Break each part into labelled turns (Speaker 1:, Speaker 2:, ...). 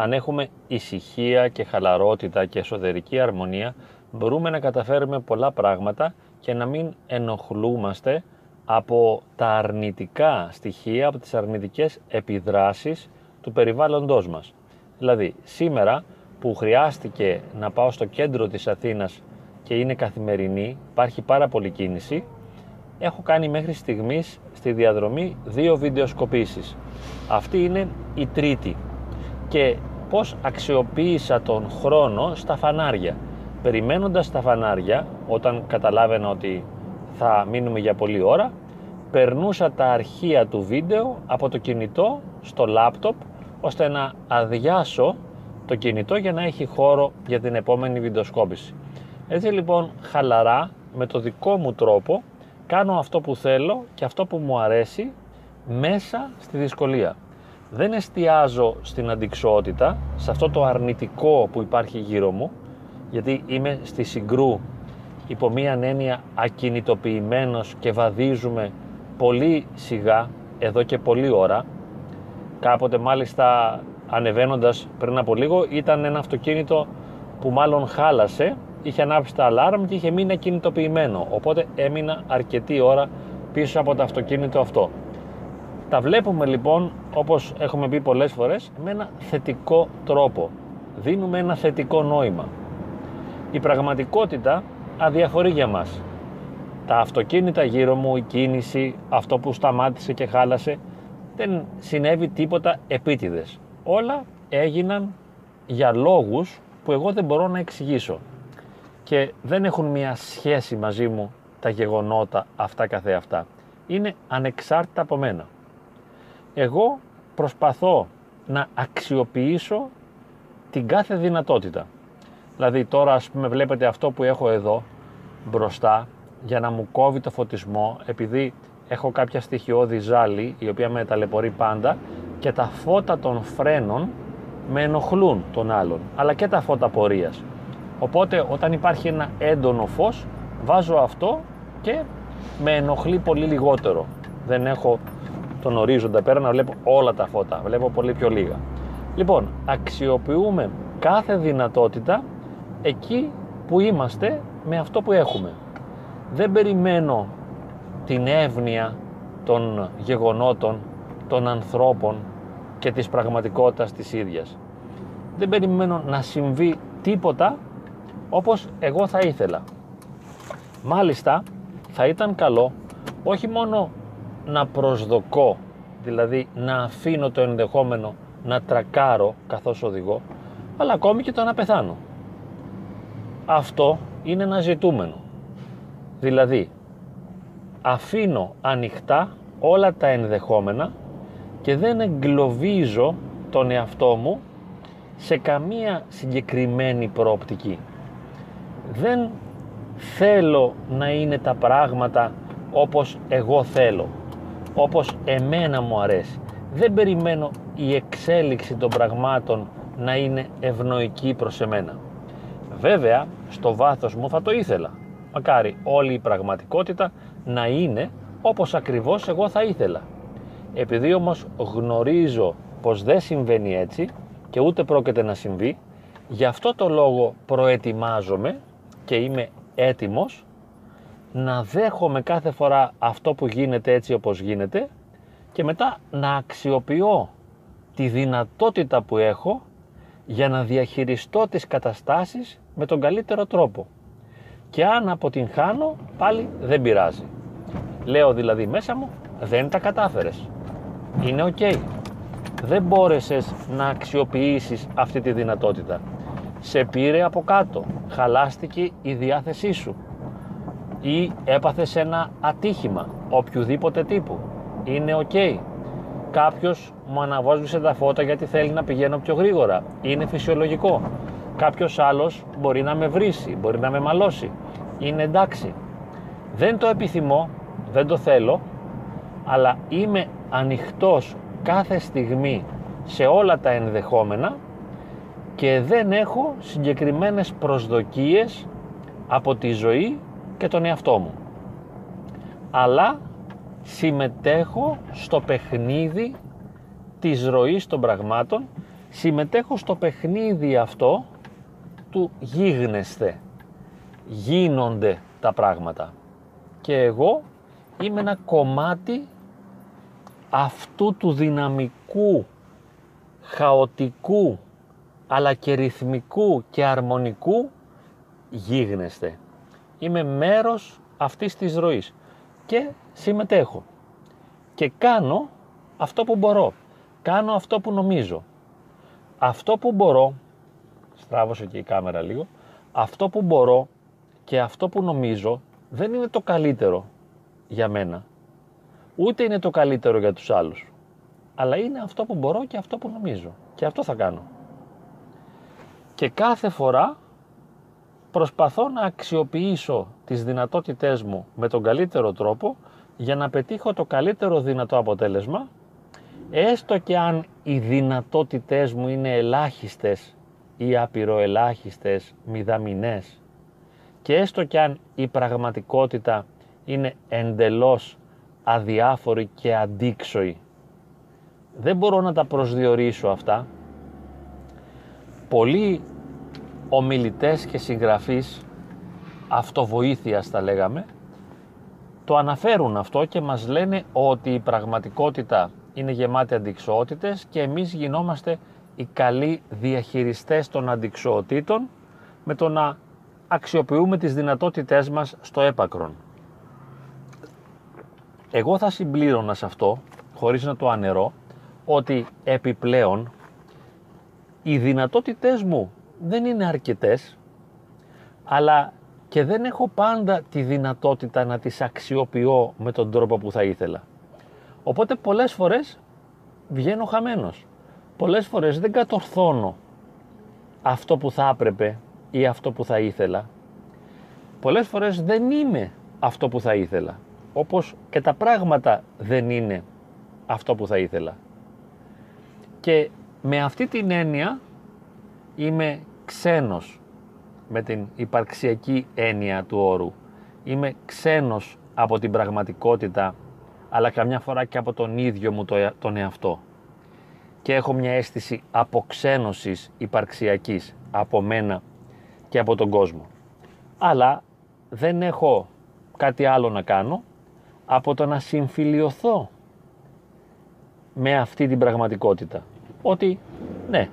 Speaker 1: αν έχουμε ησυχία και χαλαρότητα και εσωτερική αρμονία, μπορούμε να καταφέρουμε πολλά πράγματα και να μην ενοχλούμαστε από τα αρνητικά στοιχεία, από τις αρνητικές επιδράσεις του περιβάλλοντός μας. Δηλαδή, σήμερα που χρειάστηκε να πάω στο κέντρο της Αθήνας και είναι καθημερινή, υπάρχει πάρα πολύ κίνηση, έχω κάνει μέχρι στιγμής στη διαδρομή δύο βιντεοσκοπήσεις. Αυτή είναι η τρίτη. Και πώς αξιοποίησα τον χρόνο στα φανάρια. Περιμένοντας τα φανάρια, όταν καταλάβαινα ότι θα μείνουμε για πολλή ώρα, περνούσα τα αρχεία του βίντεο από το κινητό στο λάπτοπ, ώστε να αδειάσω το κινητό για να έχει χώρο για την επόμενη βιντεοσκόπηση. Έτσι λοιπόν χαλαρά με το δικό μου τρόπο κάνω αυτό που θέλω και αυτό που μου αρέσει μέσα στη δυσκολία. Δεν εστιάζω στην αντικσότητα, σε αυτό το αρνητικό που υπάρχει γύρω μου, γιατί είμαι στη συγκρού υπό μία έννοια ακινητοποιημένος και βαδίζουμε πολύ σιγά εδώ και πολλή ώρα. Κάποτε μάλιστα ανεβαίνοντας πριν από λίγο ήταν ένα αυτοκίνητο που μάλλον χάλασε, είχε ανάψει τα αλάρμ και είχε μείνει ακινητοποιημένο. Οπότε έμεινα αρκετή ώρα πίσω από το αυτοκίνητο αυτό. Τα βλέπουμε λοιπόν, όπως έχουμε πει πολλές φορές, με ένα θετικό τρόπο. Δίνουμε ένα θετικό νόημα. Η πραγματικότητα αδιαφορεί για μας. Τα αυτοκίνητα γύρω μου, η κίνηση, αυτό που σταμάτησε και χάλασε, δεν συνέβη τίποτα επίτηδες. Όλα έγιναν για λόγους που εγώ δεν μπορώ να εξηγήσω και δεν έχουν μια σχέση μαζί μου τα γεγονότα αυτά καθεαυτά. Είναι ανεξάρτητα από μένα. Εγώ προσπαθώ να αξιοποιήσω την κάθε δυνατότητα. Δηλαδή τώρα ας πούμε βλέπετε αυτό που έχω εδώ μπροστά για να μου κόβει το φωτισμό επειδή έχω κάποια στοιχειώδη ζάλη η οποία με ταλαιπωρεί πάντα και τα φώτα των φρένων με ενοχλούν τον άλλον αλλά και τα φώτα πορείας οπότε όταν υπάρχει ένα έντονο φως βάζω αυτό και με ενοχλεί πολύ λιγότερο δεν έχω τον ορίζοντα πέρα να βλέπω όλα τα φώτα βλέπω πολύ πιο λίγα λοιπόν αξιοποιούμε κάθε δυνατότητα εκεί που είμαστε με αυτό που έχουμε δεν περιμένω την εύνοια των γεγονότων, των ανθρώπων και της πραγματικότητας της ίδιας. Δεν περιμένω να συμβεί τίποτα όπως εγώ θα ήθελα. Μάλιστα θα ήταν καλό όχι μόνο να προσδοκώ, δηλαδή να αφήνω το ενδεχόμενο να τρακάρω καθώς οδηγώ, αλλά ακόμη και το να πεθάνω. Αυτό είναι ένα ζητούμενο. Δηλαδή, αφήνω ανοιχτά όλα τα ενδεχόμενα και δεν εγκλωβίζω τον εαυτό μου σε καμία συγκεκριμένη προοπτική. Δεν θέλω να είναι τα πράγματα όπως εγώ θέλω, όπως εμένα μου αρέσει. Δεν περιμένω η εξέλιξη των πραγμάτων να είναι ευνοϊκή προς εμένα. Βέβαια, στο βάθος μου θα το ήθελα. Μακάρι όλη η πραγματικότητα να είναι όπως ακριβώς εγώ θα ήθελα. Επειδή όμως γνωρίζω πως δεν συμβαίνει έτσι και ούτε πρόκειται να συμβεί, γι' αυτό το λόγο προετοιμάζομαι και είμαι έτοιμος να δέχομαι κάθε φορά αυτό που γίνεται έτσι όπως γίνεται και μετά να αξιοποιώ τη δυνατότητα που έχω για να διαχειριστώ τις καταστάσεις με τον καλύτερο τρόπο. Και αν αποτυγχάνω πάλι δεν πειράζει. Λέω δηλαδή μέσα μου δεν τα κατάφερες. Είναι οκ. Δεν μπόρεσες να αξιοποιήσεις αυτή τη δυνατότητα. Σε πήρε από κάτω. Χαλάστηκε η διάθεσή σου. Ή έπαθες ένα ατύχημα οποιοδήποτε τύπου. Είναι οκ. Κάποιος μου αναβόσβησε τα φώτα γιατί θέλει να πηγαίνω πιο γρήγορα. Είναι φυσιολογικό. Κάποιος άλλος μπορεί να με βρήσει, μπορεί να με μαλώσει. Είναι εντάξει. Δεν το επιθυμώ, δεν το θέλω, αλλά είμαι ανοιχτός κάθε στιγμή σε όλα τα ενδεχόμενα και δεν έχω συγκεκριμένες προσδοκίες από τη ζωή και τον εαυτό μου. Αλλά συμμετέχω στο παιχνίδι της ροής των πραγμάτων συμμετέχω στο παιχνίδι αυτό του γίγνεσθε. Γίνονται τα πράγματα. Και εγώ είμαι ένα κομμάτι αυτού του δυναμικού, χαοτικού, αλλά και ρυθμικού και αρμονικού γίγνεσθε. Είμαι μέρος αυτής της ροής και συμμετέχω και κάνω αυτό που μπορώ. Κάνω αυτό που νομίζω. Αυτό που μπορώ, στράβωσε και η κάμερα λίγο, αυτό που μπορώ και αυτό που νομίζω δεν είναι το καλύτερο για μένα. Ούτε είναι το καλύτερο για τους άλλους. Αλλά είναι αυτό που μπορώ και αυτό που νομίζω. Και αυτό θα κάνω. Και κάθε φορά προσπαθώ να αξιοποιήσω τις δυνατότητές μου με τον καλύτερο τρόπο για να πετύχω το καλύτερο δυνατό αποτέλεσμα έστω και αν οι δυνατότητές μου είναι ελάχιστες ή απειροελάχιστες, μηδαμινές και έστω και αν η πραγματικότητα είναι εντελώς αδιάφορη και αντίξωη. Δεν μπορώ να τα προσδιορίσω αυτά. Πολλοί ομιλητές και συγγραφείς αυτοβοήθειας τα λέγαμε το αναφέρουν αυτό και μας λένε ότι η πραγματικότητα είναι γεμάτη αντικσοότητες και εμείς γινόμαστε οι καλοί διαχειριστές των αντικσοοτήτων με το να αξιοποιούμε τις δυνατότητές μας στο έπακρον. Εγώ θα συμπλήρωνα σε αυτό, χωρίς να το ανερώ, ότι επιπλέον οι δυνατότητές μου δεν είναι αρκετές, αλλά και δεν έχω πάντα τη δυνατότητα να τις αξιοποιώ με τον τρόπο που θα ήθελα. Οπότε πολλές φορές βγαίνω χαμένος. Πολλές φορές δεν κατορθώνω αυτό που θα έπρεπε ή αυτό που θα ήθελα. Πολλές φορές δεν είμαι αυτό που θα ήθελα. Όπως και τα πράγματα δεν είναι αυτό που θα ήθελα. Και με αυτή την έννοια είμαι ξένος με την υπαρξιακή έννοια του όρου. Είμαι ξένος από την πραγματικότητα, αλλά καμιά φορά και από τον ίδιο μου τον εαυτό. Και έχω μια αίσθηση αποξένωσης υπαρξιακής από μένα και από τον κόσμο. Αλλά δεν έχω κάτι άλλο να κάνω από το να συμφιλιωθώ με αυτή την πραγματικότητα. Ότι ναι,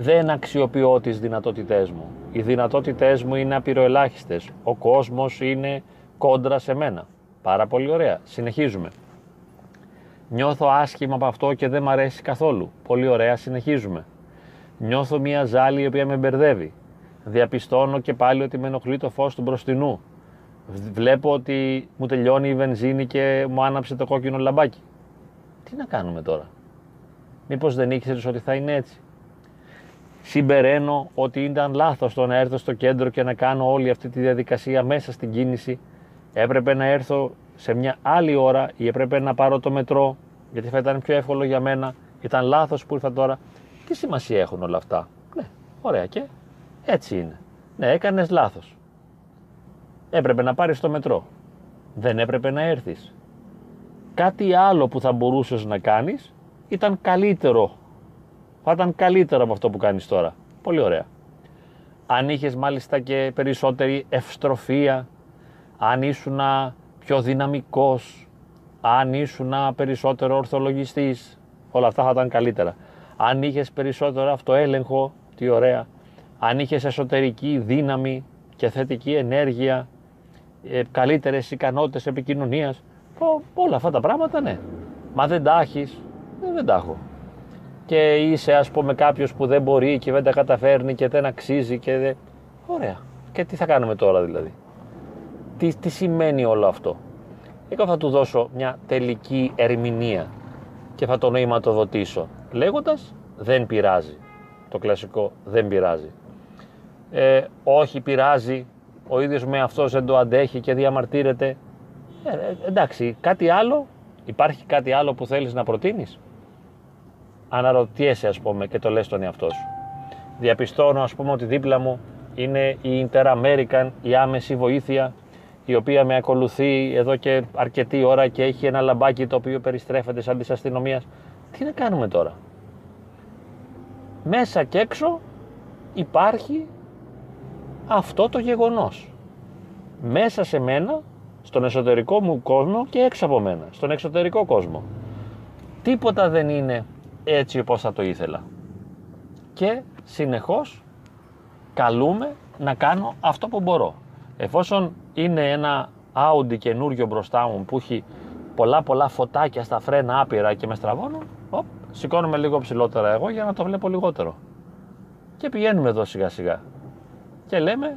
Speaker 1: δεν αξιοποιώ τις δυνατότητές μου. Οι δυνατότητές μου είναι απειροελάχιστες. Ο κόσμος είναι κόντρα σε μένα. Πάρα πολύ ωραία. Συνεχίζουμε. Νιώθω άσχημα από αυτό και δεν μ' αρέσει καθόλου. Πολύ ωραία. Συνεχίζουμε. Νιώθω μια ζάλη η οποία με μπερδεύει. Διαπιστώνω και πάλι ότι με ενοχλεί το φως του μπροστινού. Βλέπω ότι μου τελειώνει η βενζίνη και μου άναψε το κόκκινο λαμπάκι. Τι να κάνουμε τώρα; Μήπως δεν ήξερες ότι θα είναι έτσι; Συμπεραίνω ότι ήταν λάθος το να έρθω στο κέντρο και να κάνω όλη αυτή τη διαδικασία μέσα στην κίνηση. Έπρεπε να έρθω σε μια άλλη ώρα ή έπρεπε να πάρω το μετρό γιατί θα ήταν πιο εύκολο για μένα. Ήταν λάθος που ήρθα τώρα. Τι σημασία έχουν όλα αυτά; Ναι, ωραία και έτσι είναι. Ναι, έκανες λάθος. Έπρεπε να πάρεις το μετρό. Δεν έπρεπε να έρθεις. Κάτι άλλο που θα μπορούσες να κάνεις ήταν καλύτερο θα ήταν καλύτερο από αυτό που κάνεις τώρα. Πολύ ωραία. Αν είχες μάλιστα και περισσότερη ευστροφία, αν ήσουν πιο δυναμικός, αν ήσουν περισσότερο ορθολογιστής, όλα αυτά θα ήταν καλύτερα. Αν είχες περισσότερο αυτοέλεγχο, τι ωραία. Αν είχες εσωτερική δύναμη και θετική ενέργεια, ε, καλύτερες ικανότητες επικοινωνίας, όλα αυτά τα πράγματα ναι. Μα δεν τα έχεις, δεν, δεν τα έχω και είσαι ας πούμε κάποιος που δεν μπορεί και δεν τα καταφέρνει και δεν αξίζει και δεν... Ωραία. Και τι θα κάνουμε τώρα δηλαδή; Τι, τι σημαίνει όλο αυτό; Εγώ θα του δώσω μια τελική ερμηνεία και θα το νοηματοδοτήσω λέγοντας δεν πειράζει. Το κλασικό δεν πειράζει. Ε, όχι πειράζει, ο ίδιος με αυτός δεν το αντέχει και διαμαρτύρεται. Ε, ε, εντάξει, κάτι άλλο, υπάρχει κάτι άλλο που θέλεις να προτείνεις; Αναρωτιέσαι ας πούμε και το λες στον εαυτό σου. Διαπιστώνω ας πούμε ότι δίπλα μου είναι η Inter-American, η άμεση βοήθεια, η οποία με ακολουθεί εδώ και αρκετή ώρα και έχει ένα λαμπάκι το οποίο περιστρέφεται σαν της αστυνομίας. Τι να κάνουμε τώρα; μέσα και έξω υπάρχει αυτό το γεγονός. Μέσα σε μένα, στον εσωτερικό μου κόσμο και έξω από μένα, στον εξωτερικό κόσμο. Τίποτα δεν είναι έτσι όπως θα το ήθελα. Και συνεχώς καλούμε να κάνω αυτό που μπορώ. Εφόσον είναι ένα Audi καινούριο μπροστά μου που έχει πολλά πολλά φωτάκια στα φρένα άπειρα και με στραβώνουν, οπ, σηκώνομαι λίγο ψηλότερα εγώ για να το βλέπω λιγότερο. Και πηγαίνουμε εδώ σιγά σιγά. Και λέμε,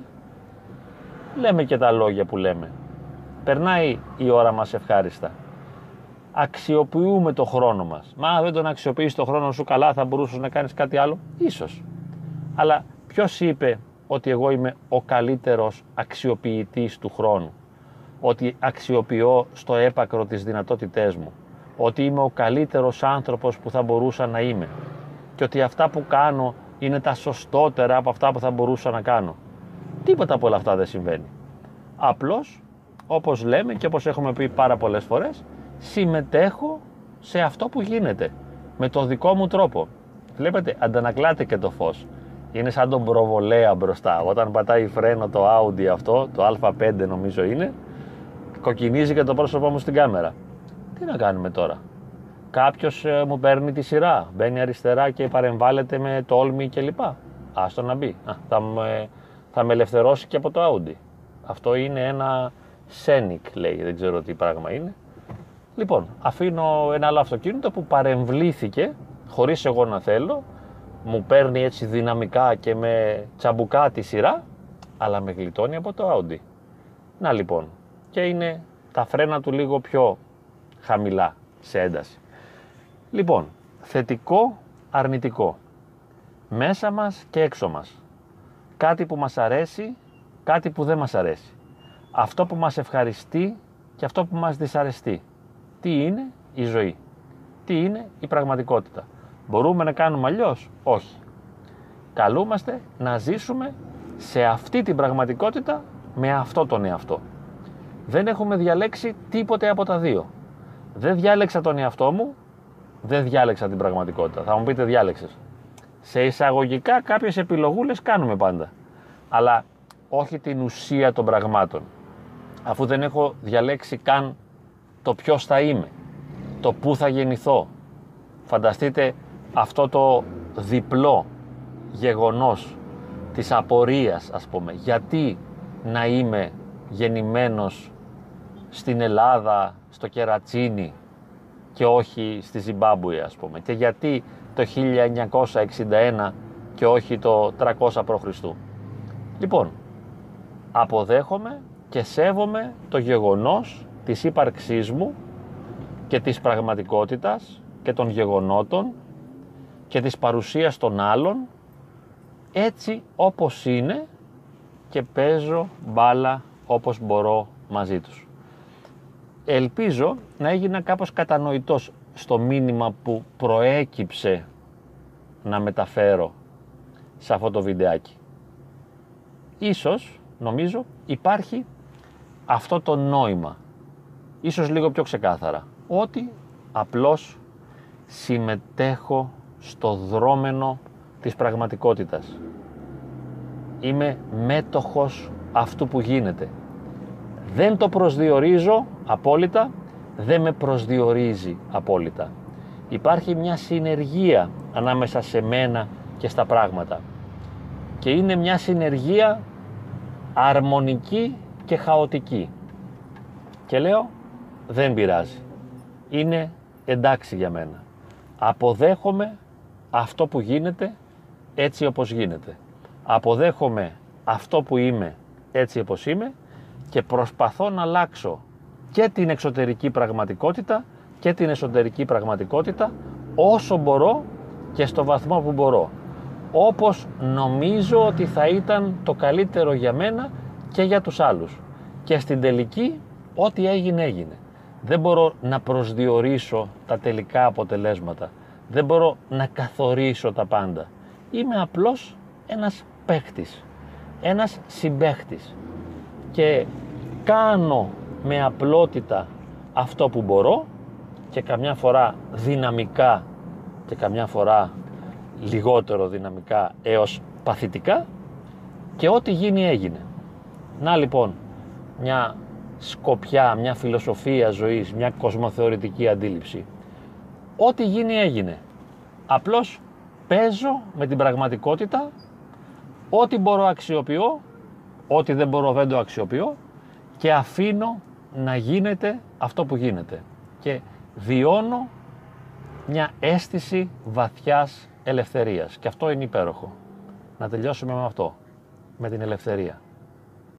Speaker 1: λέμε και τα λόγια που λέμε. Περνάει η ώρα μας ευχάριστα. Αξιοποιούμε το χρόνο μας. Μα δεν τον αξιοποιείς το χρόνο σου καλά θα μπορούσες να κάνεις κάτι άλλο. Ίσως. Αλλά ποιος είπε ότι εγώ είμαι ο καλύτερος αξιοποιητής του χρόνου; Ότι αξιοποιώ στο έπακρο τις δυνατότητές μου; Ότι είμαι ο καλύτερος άνθρωπος που θα μπορούσα να είμαι; Και ότι αυτά που κάνω είναι τα σωστότερα από αυτά που θα μπορούσα να κάνω; Τίποτα από όλα αυτά δεν συμβαίνει. Απλώς, όπως λέμε και όπως έχουμε πει πάρα πολλές φορές, συμμετέχω σε αυτό που γίνεται. Με το δικό μου τρόπο. Βλέπετε, αντανακλάται και το φως είναι σαν τον προβολέα μπροστά. Όταν πατάει φρένο το Audi αυτό, το Α5 νομίζω είναι, κοκκινίζει και το πρόσωπό μου στην κάμερα. Τι να κάνουμε τώρα; Κάποιος ε, μου παίρνει τη σειρά, μπαίνει αριστερά και παρεμβάλλεται με τόλμη κλπ. Άστο να μπει. Α, θα, με, θα με ελευθερώσει και από το Audi. Αυτό είναι ένα Scenic λέει, δεν ξέρω τι πράγμα είναι. Λοιπόν, αφήνω ένα άλλο αυτοκίνητο που παρεμβλήθηκε χωρίς εγώ να θέλω μου παίρνει έτσι δυναμικά και με τσαμπουκά τη σειρά, αλλά με γλιτώνει από το Audi. Να λοιπόν, και είναι τα φρένα του λίγο πιο χαμηλά σε ένταση. Λοιπόν, θετικό, αρνητικό. Μέσα μας και έξω μας. Κάτι που μας αρέσει, κάτι που δεν μας αρέσει. Αυτό που μας ευχαριστεί και αυτό που μας δυσαρεστεί. Τι είναι η ζωή; Τι είναι η πραγματικότητα; Μπορούμε να κάνουμε αλλιώς, όχι. Καλούμαστε να ζήσουμε σε αυτή την πραγματικότητα με αυτό τον εαυτό. Δεν έχουμε διαλέξει τίποτε από τα δύο. Δεν διάλεξα τον εαυτό μου, δεν διάλεξα την πραγματικότητα. Θα μου πείτε διάλεξες. Σε εισαγωγικά κάποιες επιλογούλες κάνουμε πάντα. Αλλά όχι την ουσία των πραγμάτων. Αφού δεν έχω διαλέξει καν το ποιος θα είμαι, το πού θα γεννηθώ. Φανταστείτε αυτό το διπλό γεγονός της απορίας ας πούμε γιατί να είμαι γεννημένος στην Ελλάδα, στο Κερατσίνι και όχι στη Ζιμπάμπουε ας πούμε και γιατί το 1961 και όχι το 300 π.Χ. Λοιπόν, αποδέχομαι και σέβομαι το γεγονός της ύπαρξής μου και της πραγματικότητας και των γεγονότων και της παρουσίας των άλλων έτσι όπως είναι και παίζω μπάλα όπως μπορώ μαζί τους. Ελπίζω να έγινα κάπως κατανοητός στο μήνυμα που προέκυψε να μεταφέρω σε αυτό το βιντεάκι. Ίσως, νομίζω, υπάρχει αυτό το νόημα. Ίσως λίγο πιο ξεκάθαρα. Ότι απλώς συμμετέχω στο δρόμενο της πραγματικότητας. Είμαι μέτοχος αυτού που γίνεται. Δεν το προσδιορίζω απόλυτα, δεν με προσδιορίζει απόλυτα. Υπάρχει μια συνεργία ανάμεσα σε μένα και στα πράγματα. Και είναι μια συνεργία αρμονική και χαοτική. Και λέω, δεν πειράζει. Είναι εντάξει για μένα. Αποδέχομαι αυτό που γίνεται έτσι όπως γίνεται. Αποδέχομαι αυτό που είμαι έτσι όπως είμαι και προσπαθώ να αλλάξω και την εξωτερική πραγματικότητα και την εσωτερική πραγματικότητα όσο μπορώ και στο βαθμό που μπορώ. Όπως νομίζω ότι θα ήταν το καλύτερο για μένα και για τους άλλους. Και στην τελική ό,τι έγινε έγινε. Δεν μπορώ να προσδιορίσω τα τελικά αποτελέσματα δεν μπορώ να καθορίσω τα πάντα. Είμαι απλώς ένας παίχτης, ένας συμπαίχτης και κάνω με απλότητα αυτό που μπορώ και καμιά φορά δυναμικά και καμιά φορά λιγότερο δυναμικά έως παθητικά και ό,τι γίνει έγινε. Να λοιπόν μια σκοπιά, μια φιλοσοφία ζωής, μια κοσμοθεωρητική αντίληψη. Ό,τι γίνει έγινε. Απλώς παίζω με την πραγματικότητα, ό,τι μπορώ αξιοποιώ, ό,τι δεν μπορώ δεν το αξιοποιώ και αφήνω να γίνεται αυτό που γίνεται. Και βιώνω μια αίσθηση βαθιάς ελευθερίας. Και αυτό είναι υπέροχο. Να τελειώσουμε με αυτό, με την ελευθερία.